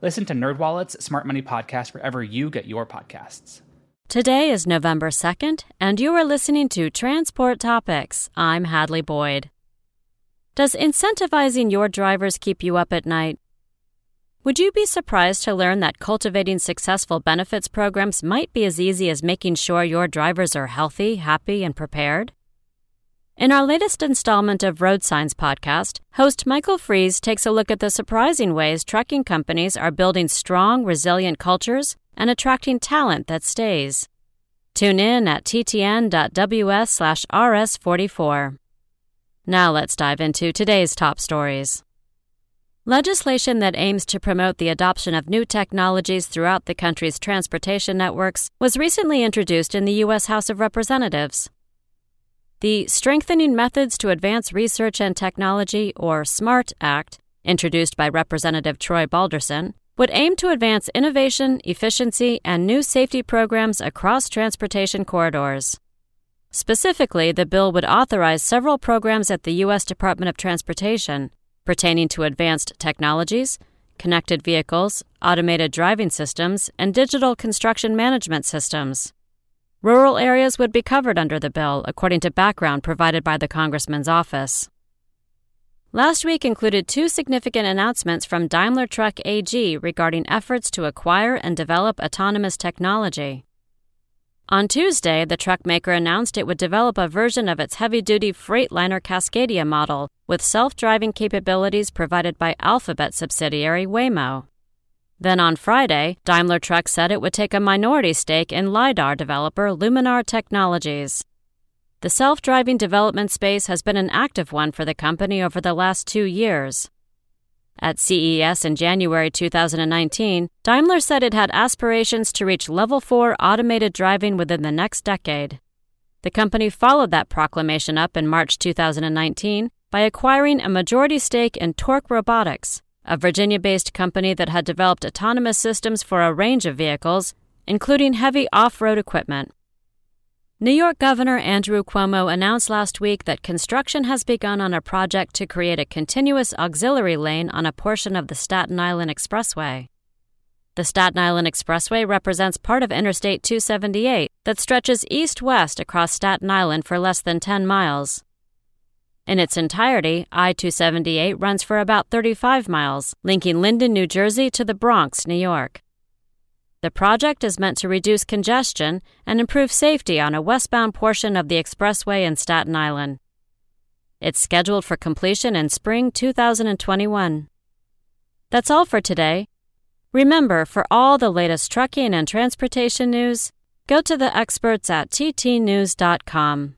Listen to NerdWallet's Smart Money Podcast wherever you get your podcasts. Today is November 2nd, and you are listening to Transport Topics. I'm Hadley Boyd. Does incentivizing your drivers keep you up at night? Would you be surprised to learn that cultivating successful benefits programs might be as easy as making sure your drivers are healthy, happy, and prepared? In our latest installment of Road Signs podcast, host Michael Freeze takes a look at the surprising ways trucking companies are building strong, resilient cultures and attracting talent that stays. Tune in at ttn.ws/rs44. Now let's dive into today's top stories. Legislation that aims to promote the adoption of new technologies throughout the country's transportation networks was recently introduced in the U.S. House of Representatives. The Strengthening Methods to Advance Research and Technology, or SMART Act, introduced by Representative Troy Balderson, would aim to advance innovation, efficiency, and new safety programs across transportation corridors. Specifically, the bill would authorize several programs at the U.S. Department of Transportation pertaining to advanced technologies, connected vehicles, automated driving systems, and digital construction management systems. Rural areas would be covered under the bill, according to background provided by the Congressman's office. Last week included two significant announcements from Daimler Truck AG regarding efforts to acquire and develop autonomous technology. On Tuesday, the truck maker announced it would develop a version of its heavy duty Freightliner Cascadia model with self driving capabilities provided by Alphabet subsidiary Waymo. Then on Friday, Daimler Truck said it would take a minority stake in LiDAR developer Luminar Technologies. The self driving development space has been an active one for the company over the last two years. At CES in January 2019, Daimler said it had aspirations to reach Level 4 automated driving within the next decade. The company followed that proclamation up in March 2019 by acquiring a majority stake in Torc Robotics, a Virginia based company that had developed autonomous systems for a range of vehicles, including heavy off road equipment. New York Governor Andrew Cuomo announced last week that construction has begun on a project to create a continuous auxiliary lane on a portion of the Staten Island Expressway. The Staten Island Expressway represents part of Interstate 278 that stretches east west across Staten Island for less than 10 miles. In its entirety, I 278 runs for about 35 miles, linking Linden, New Jersey to the Bronx, New York. The project is meant to reduce congestion and improve safety on a westbound portion of the expressway in Staten Island. It's scheduled for completion in spring 2021. That's all for today. Remember, for all the latest trucking and transportation news, go to the experts at ttnews.com.